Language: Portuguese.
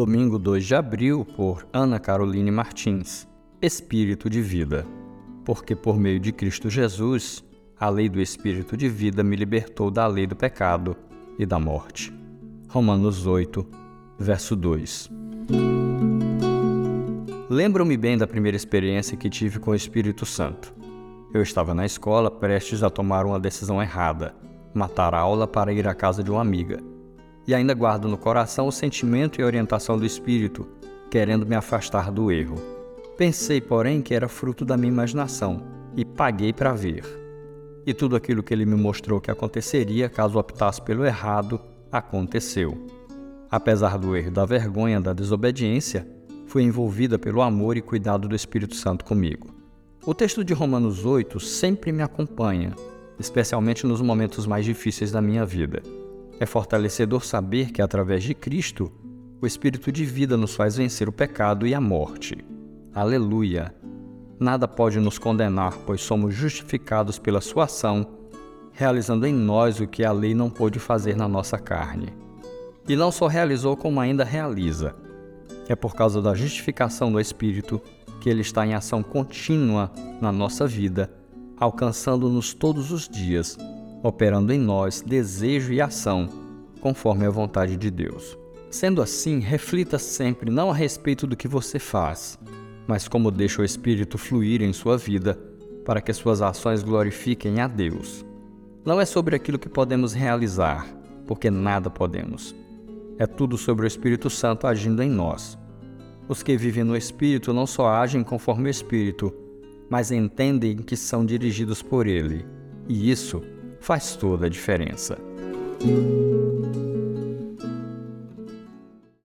Domingo 2 de abril, por Ana Caroline Martins. Espírito de vida. Porque por meio de Cristo Jesus, a lei do Espírito de vida me libertou da lei do pecado e da morte. Romanos 8, verso 2. Lembro-me bem da primeira experiência que tive com o Espírito Santo. Eu estava na escola prestes a tomar uma decisão errada, matar a aula para ir à casa de uma amiga e ainda guardo no coração o sentimento e orientação do Espírito, querendo me afastar do erro. Pensei, porém, que era fruto da minha imaginação e paguei para ver. E tudo aquilo que ele me mostrou que aconteceria caso optasse pelo errado, aconteceu. Apesar do erro, da vergonha, da desobediência, fui envolvida pelo amor e cuidado do Espírito Santo comigo. O texto de Romanos 8 sempre me acompanha, especialmente nos momentos mais difíceis da minha vida. É fortalecedor saber que, através de Cristo, o Espírito de vida nos faz vencer o pecado e a morte. Aleluia! Nada pode nos condenar, pois somos justificados pela Sua ação, realizando em nós o que a lei não pôde fazer na nossa carne. E não só realizou, como ainda realiza. É por causa da justificação do Espírito que ele está em ação contínua na nossa vida, alcançando-nos todos os dias operando em nós desejo e ação, conforme a vontade de Deus. Sendo assim, reflita sempre não a respeito do que você faz, mas como deixa o Espírito fluir em sua vida para que suas ações glorifiquem a Deus. Não é sobre aquilo que podemos realizar, porque nada podemos. É tudo sobre o Espírito Santo agindo em nós. Os que vivem no Espírito não só agem conforme o Espírito, mas entendem que são dirigidos por Ele. E isso faz toda a diferença.